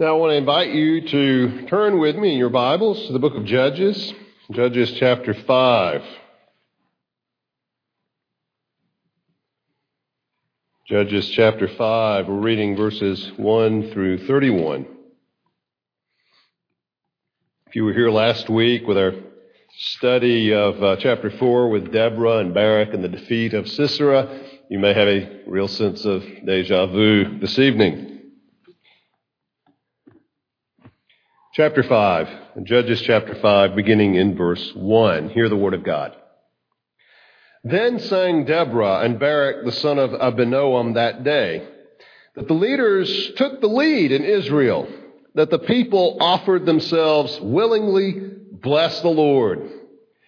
Now, I want to invite you to turn with me in your Bibles to the book of Judges, Judges chapter 5. Judges chapter 5, we're reading verses 1 through 31. If you were here last week with our study of uh, chapter 4 with Deborah and Barak and the defeat of Sisera, you may have a real sense of deja vu this evening. Chapter 5, Judges chapter 5, beginning in verse 1. Hear the word of God. Then sang Deborah and Barak the son of Abinoam that day that the leaders took the lead in Israel, that the people offered themselves willingly, bless the Lord.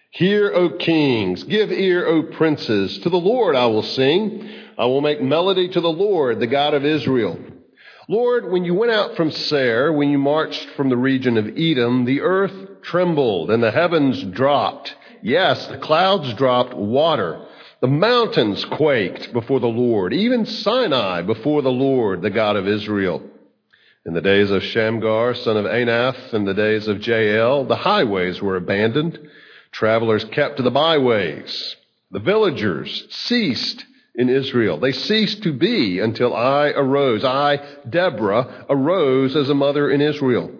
Hear, O kings, give ear, O princes, to the Lord I will sing. I will make melody to the Lord, the God of Israel. Lord, when you went out from Seir, when you marched from the region of Edom, the earth trembled and the heavens dropped. Yes, the clouds dropped water. The mountains quaked before the Lord, even Sinai before the Lord, the God of Israel. In the days of Shamgar, son of Anath, in the days of Jael, the highways were abandoned. Travelers kept to the byways. The villagers ceased in Israel. They ceased to be until I arose. I, Deborah, arose as a mother in Israel.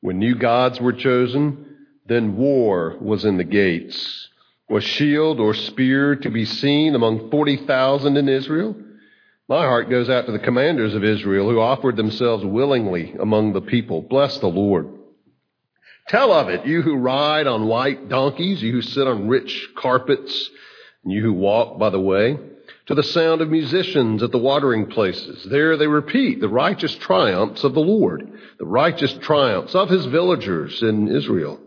When new gods were chosen, then war was in the gates. Was shield or spear to be seen among 40,000 in Israel? My heart goes out to the commanders of Israel who offered themselves willingly among the people. Bless the Lord. Tell of it, you who ride on white donkeys, you who sit on rich carpets, and you who walk by the way to the sound of musicians at the watering places. There they repeat the righteous triumphs of the Lord, the righteous triumphs of his villagers in Israel.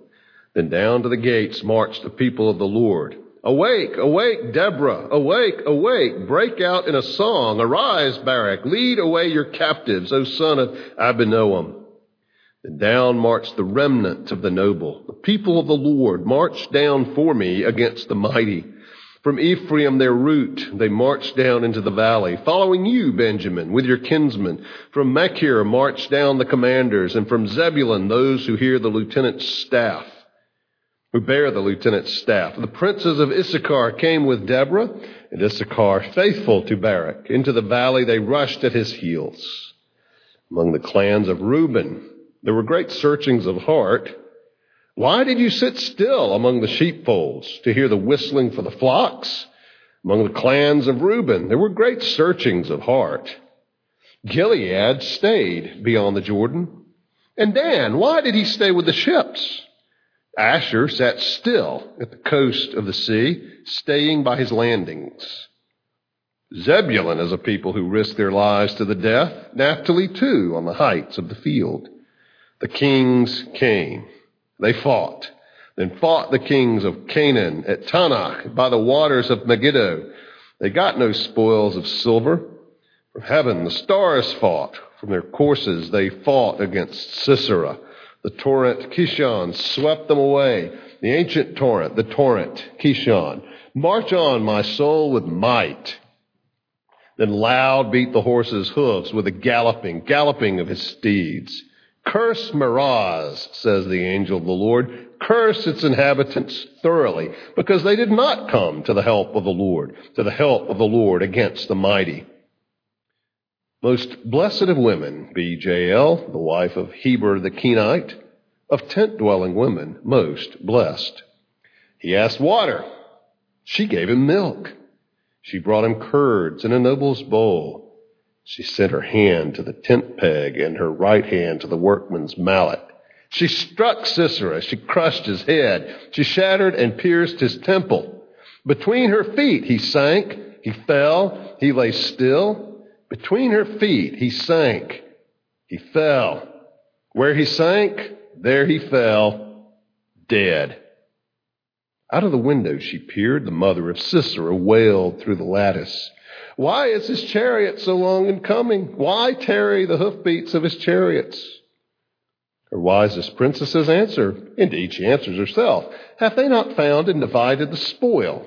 Then down to the gates marched the people of the Lord. Awake, awake, Deborah, awake, awake, break out in a song. Arise, Barak, lead away your captives, O son of Abinoam. Then down marched the remnant of the noble. The people of the Lord marched down for me against the mighty. From Ephraim, their route, they marched down into the valley, following you, Benjamin, with your kinsmen. From Machir marched down the commanders, and from Zebulun, those who hear the lieutenant's staff, who bear the lieutenant's staff. The princes of Issachar came with Deborah, and Issachar, faithful to Barak. Into the valley they rushed at his heels. Among the clans of Reuben, there were great searchings of heart. Why did you sit still among the sheepfolds to hear the whistling for the flocks? Among the clans of Reuben, there were great searchings of heart. Gilead stayed beyond the Jordan. And Dan, why did he stay with the ships? Asher sat still at the coast of the sea, staying by his landings. Zebulun is a people who risk their lives to the death. Naphtali too on the heights of the field. The kings came. They fought. Then fought the kings of Canaan at Taanach by the waters of Megiddo. They got no spoils of silver. From heaven the stars fought. From their courses they fought against Sisera. The torrent Kishon swept them away. The ancient torrent, the torrent Kishon. March on, my soul, with might. Then loud beat the horse's hoofs with the galloping, galloping of his steeds. Curse Meroz, says the angel of the Lord. Curse its inhabitants thoroughly, because they did not come to the help of the Lord, to the help of the Lord against the mighty. Most blessed of women be Jael, the wife of Heber the Kenite, of tent dwelling women, most blessed. He asked water. She gave him milk. She brought him curds in a noble's bowl. She sent her hand to the tent peg and her right hand to the workman's mallet. She struck Sisera. She crushed his head. She shattered and pierced his temple. Between her feet he sank. He fell. He lay still. Between her feet he sank. He fell. Where he sank, there he fell, dead. Out of the window she peered. The mother of Sisera wailed through the lattice. Why is his chariot so long in coming? Why tarry the hoofbeats of his chariots? Her wisest princesses answer. Indeed, she answers herself. Have they not found and divided the spoil?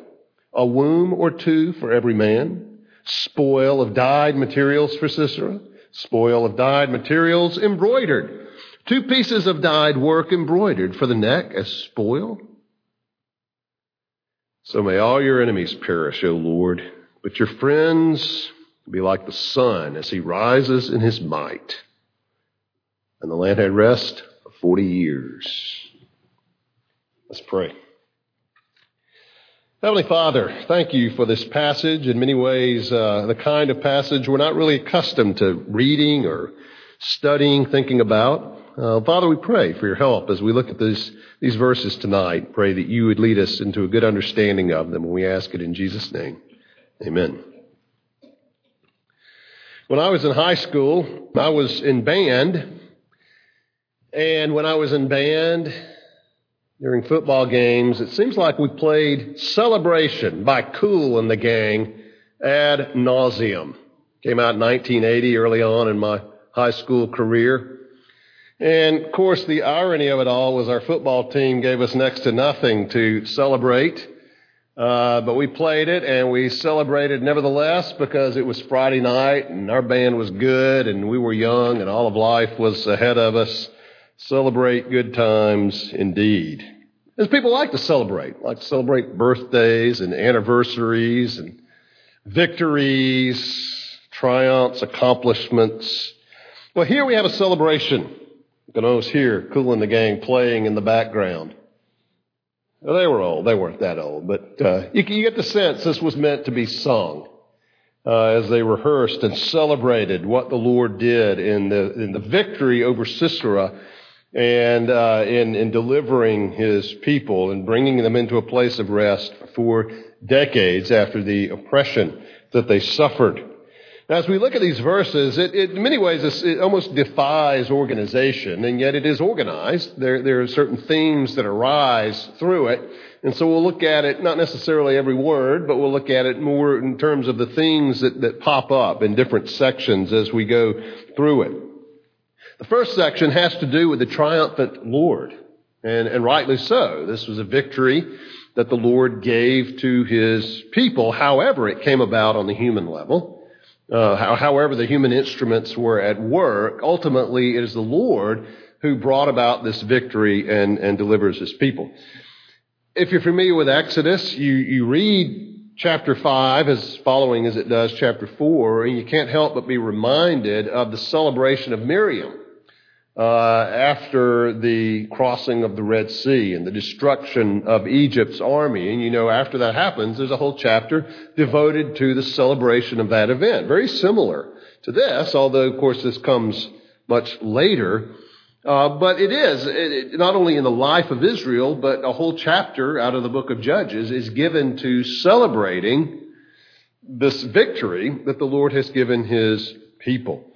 A womb or two for every man? Spoil of dyed materials for Sisera? Spoil of dyed materials embroidered. Two pieces of dyed work embroidered for the neck as spoil? So may all your enemies perish, O Lord, but your friends will be like the sun as he rises in his might. And the land had rest for 40 years. Let's pray. Heavenly Father, thank you for this passage. In many ways, uh, the kind of passage we're not really accustomed to reading or studying, thinking about. Uh, Father, we pray for your help as we look at these, these verses tonight. Pray that you would lead us into a good understanding of them, and we ask it in Jesus' name. Amen. When I was in high school, I was in band, and when I was in band, during football games, it seems like we played Celebration by Kool and the Gang ad nauseum. Came out in 1980, early on in my high school career. And of course, the irony of it all was our football team gave us next to nothing to celebrate. Uh, but we played it and we celebrated nevertheless because it was Friday night and our band was good and we were young and all of life was ahead of us. Celebrate good times indeed. As people like to celebrate, like to celebrate birthdays and anniversaries and victories, triumphs, accomplishments. Well, here we have a celebration. You can almost and the Gang playing in the background. Well, they were old. They weren't that old, but uh, you, you, get the sense this was meant to be sung uh, as they rehearsed and celebrated what the Lord did in the in the victory over Sisera and uh, in, in delivering his people and bringing them into a place of rest for decades after the oppression that they suffered. Now, as we look at these verses, it, it in many ways it almost defies organization, and yet it is organized. There, there are certain themes that arise through it, and so we'll look at it not necessarily every word, but we'll look at it more in terms of the things that, that pop up in different sections as we go through it. The first section has to do with the triumphant Lord, and, and rightly so. This was a victory that the Lord gave to his people, however it came about on the human level. Uh, however, the human instruments were at work, ultimately it is the Lord who brought about this victory and, and delivers his people. If you're familiar with Exodus, you, you read chapter 5 as following as it does chapter 4, and you can't help but be reminded of the celebration of Miriam uh, after the crossing of the Red Sea and the destruction of Egypt's army. And you know, after that happens, there's a whole chapter devoted to the celebration of that event. Very similar to this, although, of course, this comes much later. Uh, but it is, it, it, not only in the life of Israel, but a whole chapter out of the book of Judges is given to celebrating this victory that the Lord has given his people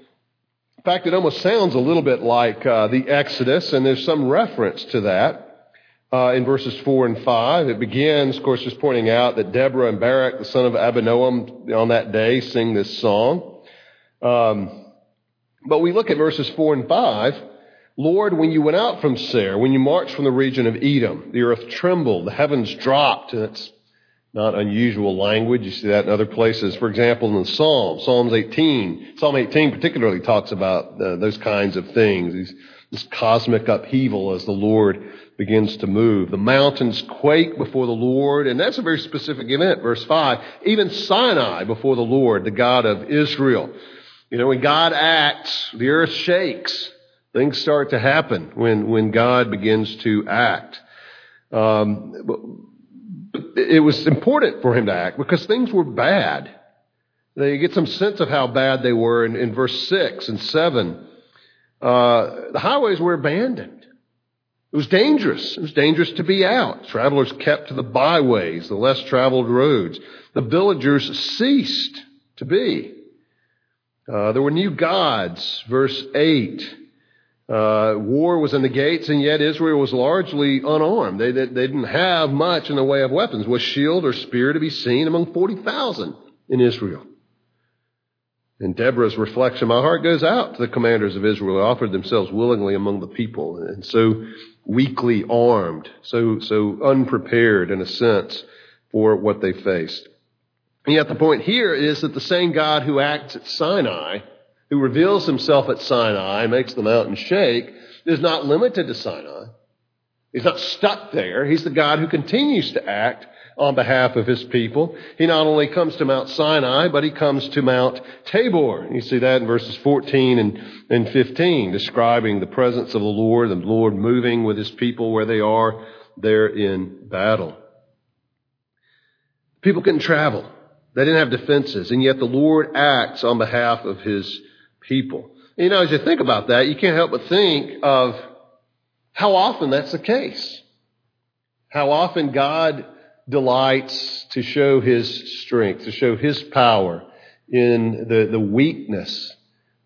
fact, it almost sounds a little bit like uh, the Exodus, and there's some reference to that uh, in verses 4 and 5. It begins, of course, just pointing out that Deborah and Barak, the son of Abinoam, on that day sing this song. Um, but we look at verses 4 and 5. Lord, when you went out from Seir, when you marched from the region of Edom, the earth trembled, the heavens dropped, and it's not unusual language. You see that in other places. For example, in the Psalms, Psalms 18, Psalm 18 particularly talks about uh, those kinds of things, these, this cosmic upheaval as the Lord begins to move. The mountains quake before the Lord, and that's a very specific event. Verse 5, even Sinai before the Lord, the God of Israel. You know, when God acts, the earth shakes. Things start to happen when, when God begins to act. Um, it was important for him to act because things were bad. They get some sense of how bad they were in, in verse 6 and 7. Uh, the highways were abandoned. It was dangerous. It was dangerous to be out. Travelers kept to the byways, the less traveled roads. The villagers ceased to be. Uh, there were new gods, verse 8. Uh, war was in the gates, and yet Israel was largely unarmed. They, they, they, didn't have much in the way of weapons. Was shield or spear to be seen among 40,000 in Israel? In Deborah's reflection, my heart goes out to the commanders of Israel who offered themselves willingly among the people, and so weakly armed, so, so unprepared in a sense for what they faced. And yet the point here is that the same God who acts at Sinai who reveals himself at Sinai makes the mountain shake, is not limited to Sinai. He's not stuck there. He's the God who continues to act on behalf of his people. He not only comes to Mount Sinai, but he comes to Mount Tabor. You see that in verses 14 and, and 15, describing the presence of the Lord, the Lord moving with his people where they are there in battle. People couldn't travel. They didn't have defenses, and yet the Lord acts on behalf of his people. You know, as you think about that, you can't help but think of how often that's the case. How often God delights to show his strength, to show his power in the, the weakness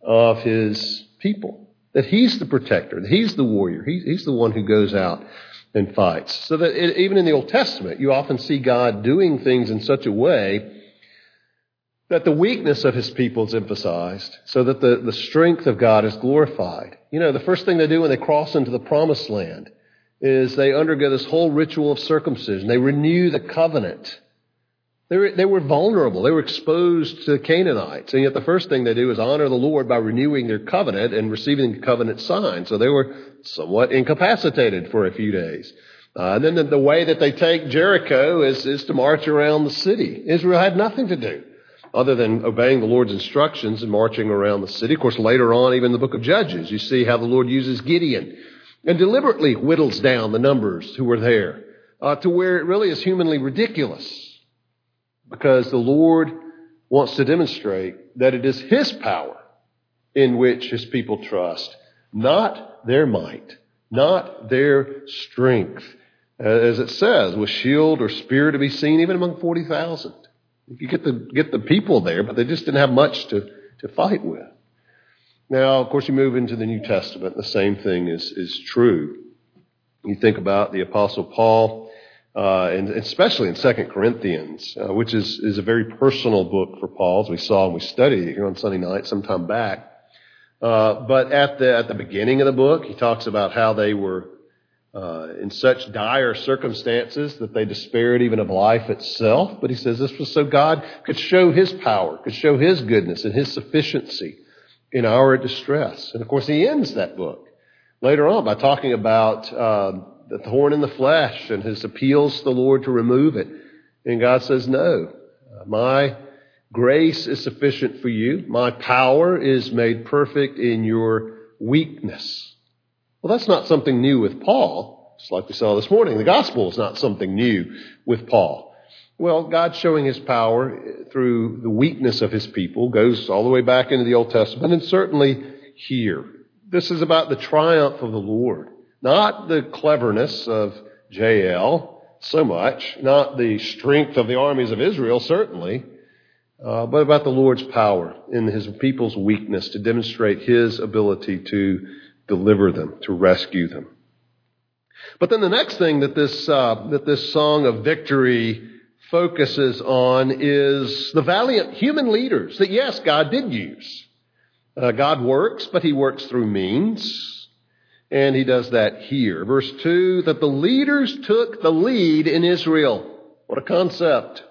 of his people. That he's the protector, that he's the warrior, he, he's the one who goes out and fights. So that it, even in the Old Testament, you often see God doing things in such a way that the weakness of his people is emphasized so that the, the strength of God is glorified. You know, the first thing they do when they cross into the promised land is they undergo this whole ritual of circumcision. They renew the covenant. They were, they were vulnerable. They were exposed to the Canaanites. And yet the first thing they do is honor the Lord by renewing their covenant and receiving the covenant sign. So they were somewhat incapacitated for a few days. Uh, and then the, the way that they take Jericho is, is to march around the city. Israel had nothing to do other than obeying the Lord's instructions and marching around the city. Of course, later on, even in the book of Judges, you see how the Lord uses Gideon and deliberately whittles down the numbers who were there uh, to where it really is humanly ridiculous because the Lord wants to demonstrate that it is His power in which His people trust, not their might, not their strength. As it says, with shield or spear to be seen even among 40,000. You get the, get the people there, but they just didn't have much to, to fight with. Now, of course, you move into the New Testament, the same thing is, is true. You think about the Apostle Paul, uh, and especially in Second Corinthians, uh, which is, is a very personal book for Paul, as we saw and we studied here on Sunday night some time back. Uh, but at the, at the beginning of the book, he talks about how they were uh, in such dire circumstances that they despaired even of life itself. But he says this was so God could show his power, could show his goodness and his sufficiency in our distress. And of course, he ends that book later on by talking about uh, the thorn in the flesh and his appeals to the Lord to remove it. And God says, No, my grace is sufficient for you. My power is made perfect in your weakness. Well, that's not something new with Paul. Just like we saw this morning, the gospel is not something new with Paul. Well, God showing his power through the weakness of his people goes all the way back into the Old Testament and certainly here. This is about the triumph of the Lord, not the cleverness of Jael so much, not the strength of the armies of Israel, certainly, uh, but about the Lord's power in his people's weakness to demonstrate his ability to deliver them, to rescue them. But then the next thing that this, uh, that this song of victory focuses on is the valiant human leaders that, yes, God did use. Uh, God works, but he works through means. And he does that here. Verse 2 that the leaders took the lead in Israel. What a concept.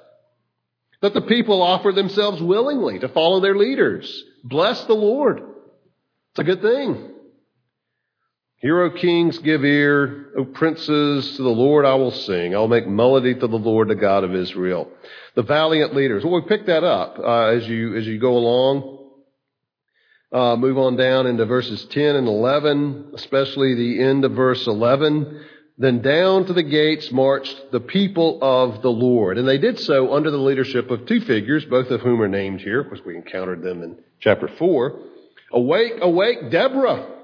That the people offer themselves willingly to follow their leaders. Bless the Lord. It's a good thing. Hear, O kings, give ear. O princes, to the Lord I will sing. I'll make melody to the Lord, the God of Israel. The valiant leaders. Well, we pick that up uh, as you as you go along. Uh, move on down into verses 10 and 11, especially the end of verse 11. Then down to the gates marched the people of the Lord. And they did so under the leadership of two figures, both of whom are named here, because we encountered them in chapter 4. Awake, awake, Deborah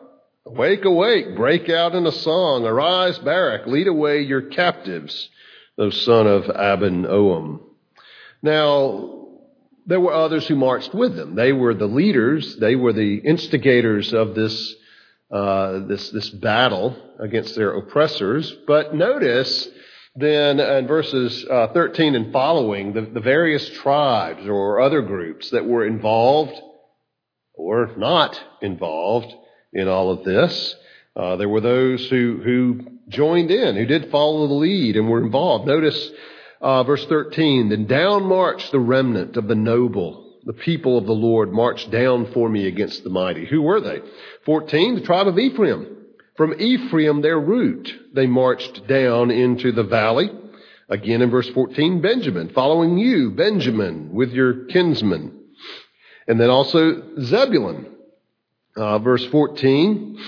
Awake, awake, break out in a song. Arise, Barak, lead away your captives, O son of Abinoam. Now, there were others who marched with them. They were the leaders, they were the instigators of this uh, this, this battle against their oppressors. But notice then in verses uh, 13 and following, the, the various tribes or other groups that were involved or not involved in all of this. Uh, there were those who, who joined in, who did follow the lead and were involved. Notice uh, verse 13, then down marched the remnant of the noble. The people of the Lord marched down for me against the mighty. Who were they? 14, the tribe of Ephraim. From Ephraim, their root, they marched down into the valley. Again in verse 14, Benjamin, following you, Benjamin, with your kinsmen. And then also Zebulun. Uh, verse 14,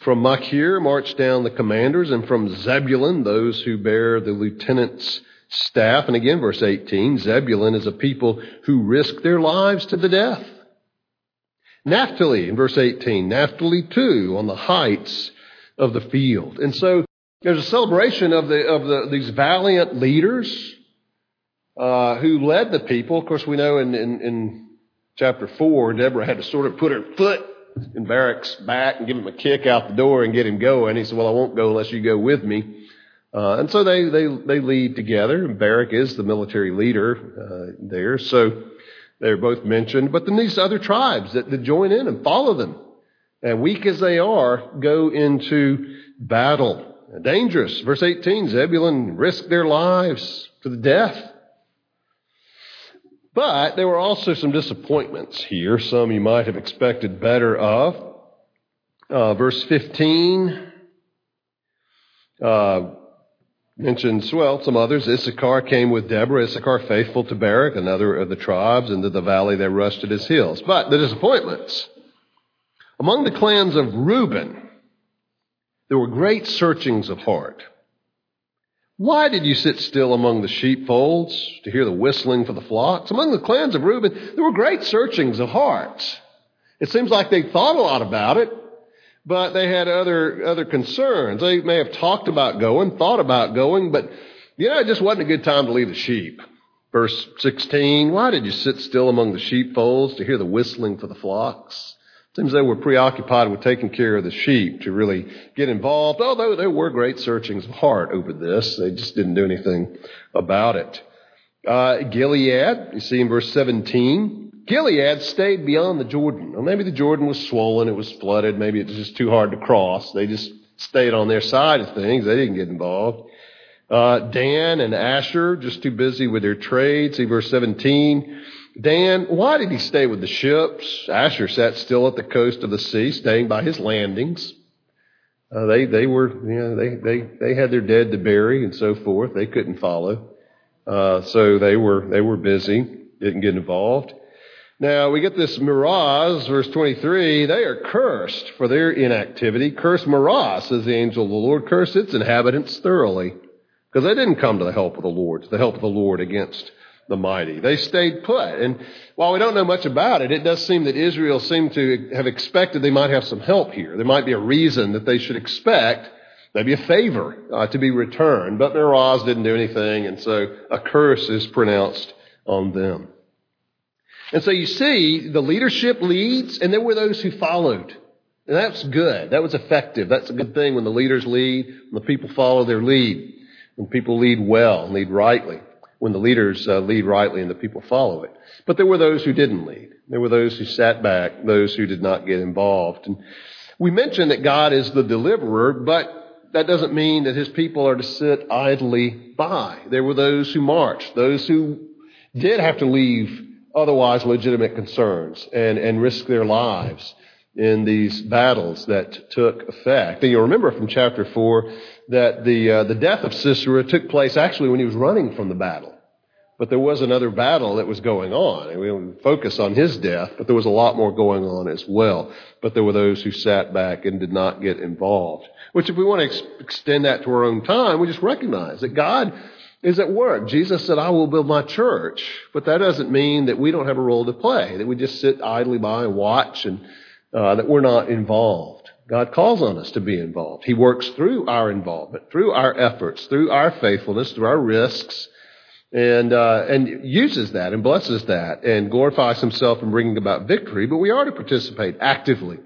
from Machir marched down the commanders, and from Zebulun, those who bear the lieutenant's staff. And again, verse 18, Zebulun is a people who risk their lives to the death. Naphtali, in verse 18, Naphtali too, on the heights of the field. And so there's a celebration of the of the, these valiant leaders uh, who led the people. Of course, we know in, in, in chapter four, Deborah had to sort of put her foot in Barak's back and give him a kick out the door and get him going. He said, "Well, I won't go unless you go with me." Uh, and so they, they they lead together. And Barak is the military leader uh, there, so they're both mentioned. But then these other tribes that, that join in and follow them and weak as they are, go into battle. Dangerous. Verse 18, Zebulun risked their lives to the death. But there were also some disappointments here, some you might have expected better of. Uh, verse 15 uh, mentions, well, some others. Issachar came with Deborah, Issachar faithful to Barak, another of the tribes, into the valley they rushed at his heels. But the disappointments. Among the clans of Reuben, there were great searchings of heart. Why did you sit still among the sheepfolds to hear the whistling for the flocks? Among the clans of Reuben, there were great searchings of hearts. It seems like they thought a lot about it, but they had other, other concerns. They may have talked about going, thought about going, but you know, it just wasn't a good time to leave the sheep. Verse 16, why did you sit still among the sheepfolds to hear the whistling for the flocks? Seems they were preoccupied with taking care of the sheep to really get involved, although there were great searchings of heart over this. They just didn't do anything about it. Uh, Gilead, you see in verse 17, Gilead stayed beyond the Jordan. Or maybe the Jordan was swollen, it was flooded, maybe it was just too hard to cross. They just stayed on their side of things. They didn't get involved. Uh, Dan and Asher, just too busy with their trade. See verse 17. Dan, why did he stay with the ships? Asher sat still at the coast of the sea, staying by his landings. Uh, they they were you know they they they had their dead to bury and so forth. They couldn't follow, uh, so they were they were busy, didn't get involved. Now we get this Meroz, verse 23. They are cursed for their inactivity. Curse Meroz, says the angel of the Lord. Curse its inhabitants thoroughly, because they didn't come to the help of the Lord, to the help of the Lord against the mighty. They stayed put. And while we don't know much about it, it does seem that Israel seemed to have expected they might have some help here. There might be a reason that they should expect maybe a favor uh, to be returned. But Meroz didn't do anything, and so a curse is pronounced on them. And so you see, the leadership leads, and there were those who followed. And that's good. That was effective. That's a good thing when the leaders lead, when the people follow their lead, when people lead well, lead rightly when the leaders uh, lead rightly and the people follow it. But there were those who didn't lead. There were those who sat back, those who did not get involved. And we mentioned that God is the deliverer, but that doesn't mean that his people are to sit idly by. There were those who marched, those who did have to leave otherwise legitimate concerns and, and risk their lives in these battles that took effect. And you'll remember from chapter 4 that the, uh, the death of Sisera took place actually when he was running from the battle. But there was another battle that was going on. And we focus on his death, but there was a lot more going on as well. But there were those who sat back and did not get involved. Which, if we want to ex- extend that to our own time, we just recognize that God is at work. Jesus said, I will build my church. But that doesn't mean that we don't have a role to play, that we just sit idly by and watch and uh, that we're not involved. God calls on us to be involved. He works through our involvement, through our efforts, through our faithfulness, through our risks, and uh, and uses that and blesses that and glorifies Himself in bringing about victory. But we are to participate actively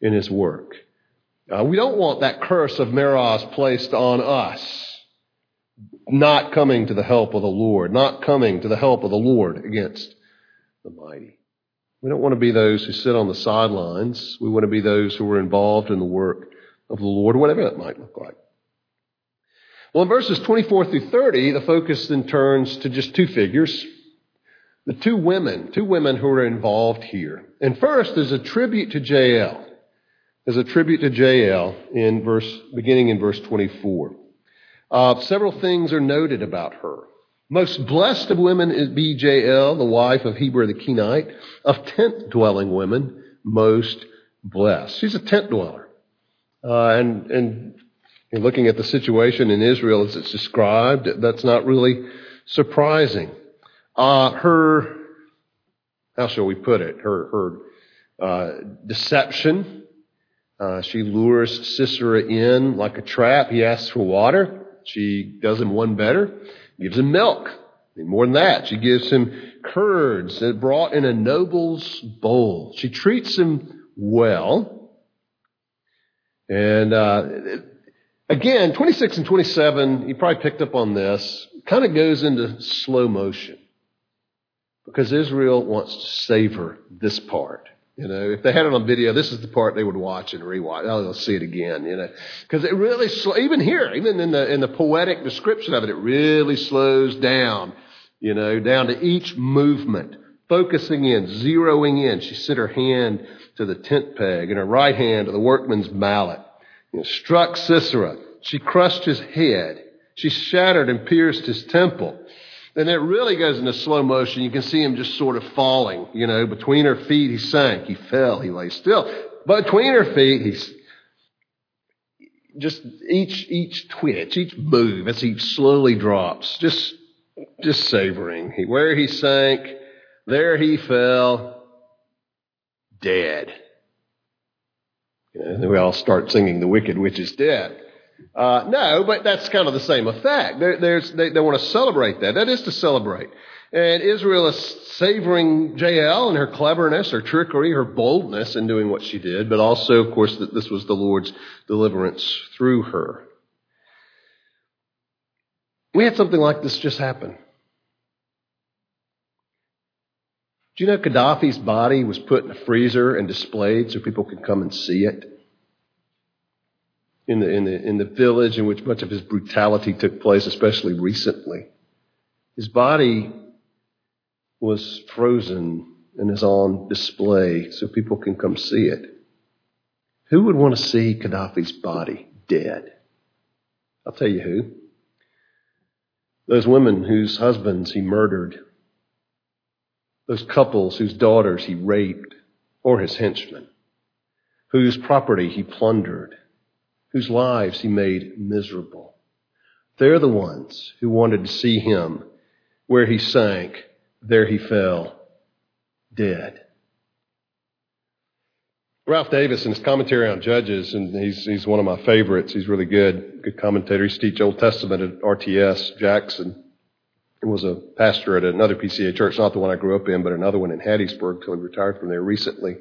in His work. Uh, we don't want that curse of Meroz placed on us. Not coming to the help of the Lord, not coming to the help of the Lord against the mighty. We don't want to be those who sit on the sidelines. We want to be those who are involved in the work of the Lord, whatever that might look like. Well, in verses 24 through 30, the focus then turns to just two figures. The two women, two women who are involved here. And first, there's a tribute to Jael. There's a tribute to Jael in verse, beginning in verse 24. Uh, several things are noted about her. Most blessed of women is be Jael, the wife of Heber the Kenite. Of tent dwelling women, most blessed. She's a tent dweller. Uh, and, and looking at the situation in Israel as it's described, that's not really surprising. Uh, her, how shall we put it? Her, her uh, deception. Uh, she lures Sisera in like a trap. He asks for water. She does him one better, gives him milk. more than that, she gives him curds that brought in a noble's bowl. She treats him well. And uh, Again, 26 and 27, you probably picked up on this, kind of goes into slow motion because Israel wants to savor this part. You know, if they had it on video, this is the part they would watch and rewatch. Oh, they'll see it again. You know, because it really, even here, even in the in the poetic description of it, it really slows down. You know, down to each movement, focusing in, zeroing in. She set her hand to the tent peg and her right hand to the workman's mallet you know, struck Sisera. She crushed his head. She shattered and pierced his temple. And it really goes into slow motion. You can see him just sort of falling. You know, between her feet, he sank. He fell. He lay still. But Between her feet, he's just each each twitch, each move as he slowly drops, just just savoring. He, where he sank, there he fell, dead. And we all start singing The Wicked Witch is Dead. Uh, no, but that's kind of the same effect. they, they want to celebrate that. That is to celebrate. And Israel is savoring Jael and her cleverness, her trickery, her boldness in doing what she did, but also, of course, that this was the Lord's deliverance through her. We had something like this just happen. Do you know Gaddafi's body was put in a freezer and displayed so people could come and see it? In the, in the, in the village in which much of his brutality took place, especially recently. His body was frozen and is on display so people can come see it. Who would want to see Gaddafi's body dead? I'll tell you who. Those women whose husbands he murdered those couples whose daughters he raped or his henchmen, whose property he plundered, whose lives he made miserable. They're the ones who wanted to see him where he sank, there he fell, dead. Ralph Davis, in his commentary on Judges, and he's, he's one of my favorites. He's really good, good commentator. He teaches Old Testament at RTS Jackson was a pastor at another PCA church, not the one I grew up in, but another one in Hattiesburg till he retired from there recently.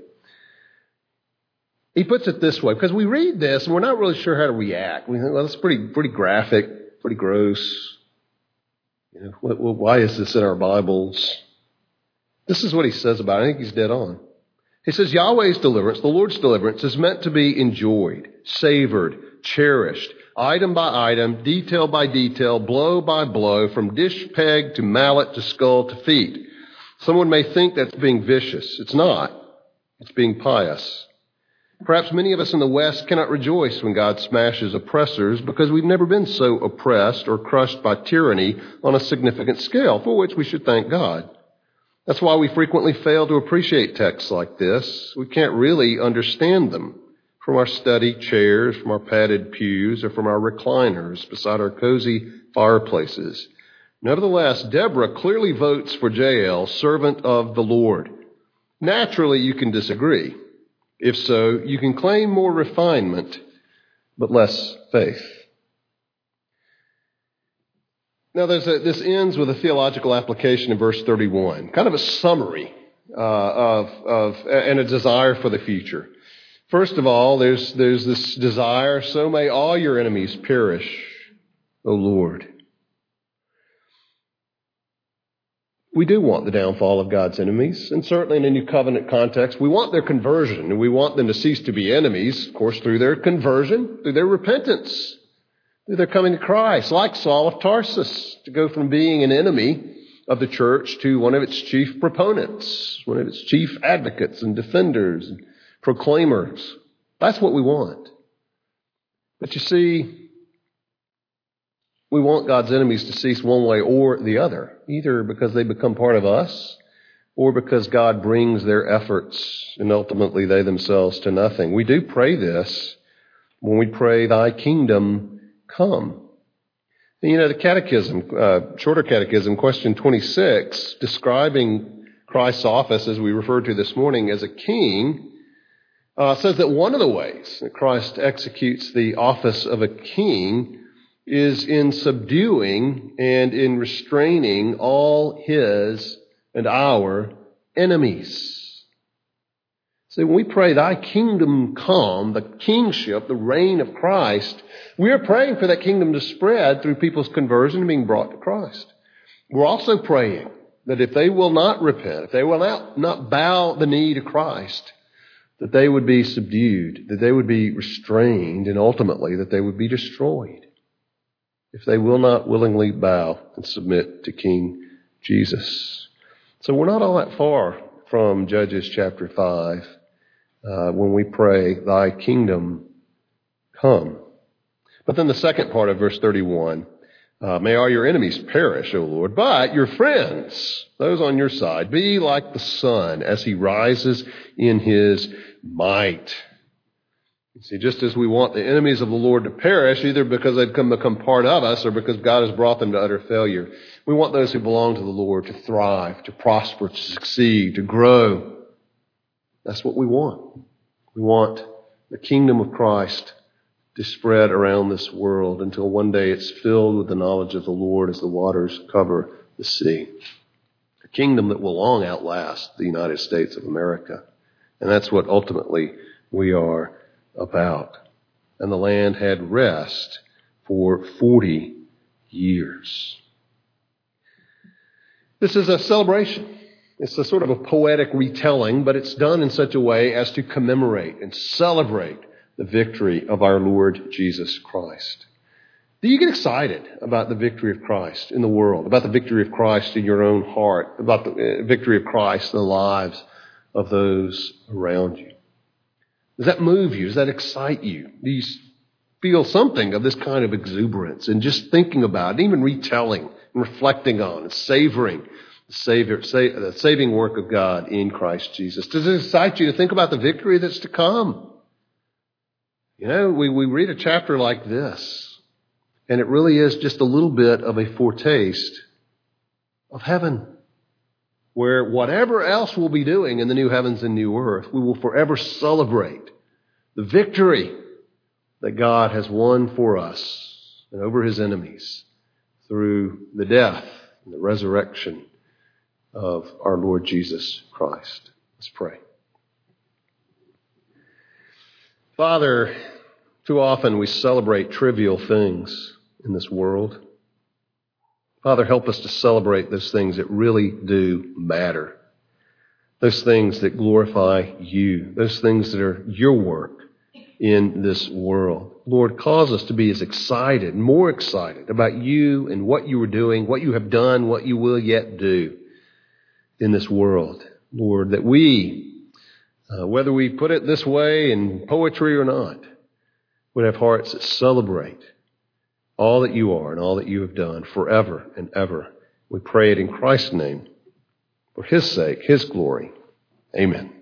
He puts it this way, because we read this and we're not really sure how to react. We think, well, it's pretty, pretty graphic, pretty gross. You know, what, why is this in our Bibles? This is what he says about it. I think he's dead on. He says Yahweh's deliverance, the Lord's deliverance, is meant to be enjoyed, savored, cherished, item by item, detail by detail, blow by blow, from dish peg to mallet to skull to feet. Someone may think that's being vicious. It's not. It's being pious. Perhaps many of us in the West cannot rejoice when God smashes oppressors because we've never been so oppressed or crushed by tyranny on a significant scale, for which we should thank God. That's why we frequently fail to appreciate texts like this. We can't really understand them from our study chairs, from our padded pews, or from our recliners beside our cozy fireplaces. Nevertheless, Deborah clearly votes for Jael, servant of the Lord. Naturally, you can disagree. If so, you can claim more refinement, but less faith. Now, a, this ends with a theological application in verse 31, kind of a summary uh, of, of, and a desire for the future. First of all, there's, there's this desire, so may all your enemies perish, O Lord. We do want the downfall of God's enemies, and certainly in a new covenant context, we want their conversion, and we want them to cease to be enemies, of course, through their conversion, through their repentance, through their coming to Christ, like Saul of Tarsus, to go from being an enemy of the church to one of its chief proponents, one of its chief advocates and defenders and proclaimers. That's what we want. But you see, we want God's enemies to cease one way or the other, either because they become part of us or because God brings their efforts and ultimately they themselves to nothing. We do pray this when we pray, Thy kingdom come. And you know, the catechism, uh, shorter catechism, question 26, describing Christ's office as we referred to this morning as a king, uh, says that one of the ways that Christ executes the office of a king is in subduing and in restraining all his and our enemies. See, when we pray, Thy kingdom come, the kingship, the reign of Christ, we are praying for that kingdom to spread through people's conversion and being brought to Christ. We're also praying that if they will not repent, if they will not, not bow the knee to Christ, that they would be subdued, that they would be restrained, and ultimately that they would be destroyed if they will not willingly bow and submit to King Jesus. So we're not all that far from Judges chapter 5 uh, when we pray, Thy kingdom come. But then the second part of verse 31 uh, May all your enemies perish, O Lord, but your friends, those on your side, be like the sun as he rises in his might. You see, just as we want the enemies of the Lord to perish, either because they've come become part of us or because God has brought them to utter failure, we want those who belong to the Lord to thrive, to prosper, to succeed, to grow. That's what we want. We want the kingdom of Christ to spread around this world until one day it's filled with the knowledge of the Lord as the waters cover the sea. A kingdom that will long outlast the United States of America. And that's what ultimately we are about. And the land had rest for 40 years. This is a celebration. It's a sort of a poetic retelling, but it's done in such a way as to commemorate and celebrate the victory of our Lord Jesus Christ. Do you get excited about the victory of Christ in the world, about the victory of Christ in your own heart, about the uh, victory of Christ in the lives of those around you? Does that move you? Does that excite you? Do you feel something of this kind of exuberance and just thinking about it, even retelling and reflecting on and savoring the, savior, the saving work of God in Christ Jesus? Does it excite you to think about the victory that's to come? You know, we, we read a chapter like this, and it really is just a little bit of a foretaste of heaven where whatever else we'll be doing in the new heavens and new earth, we will forever celebrate the victory that God has won for us and over his enemies through the death and the resurrection of our Lord Jesus Christ. Let's pray. Father, too often we celebrate trivial things in this world. Father, help us to celebrate those things that really do matter. Those things that glorify you. Those things that are your work in this world. Lord, cause us to be as excited, more excited about you and what you are doing, what you have done, what you will yet do in this world. Lord, that we, uh, whether we put it this way in poetry or not, would have hearts that celebrate all that you are and all that you have done forever and ever. We pray it in Christ's name, for His sake, His glory. Amen.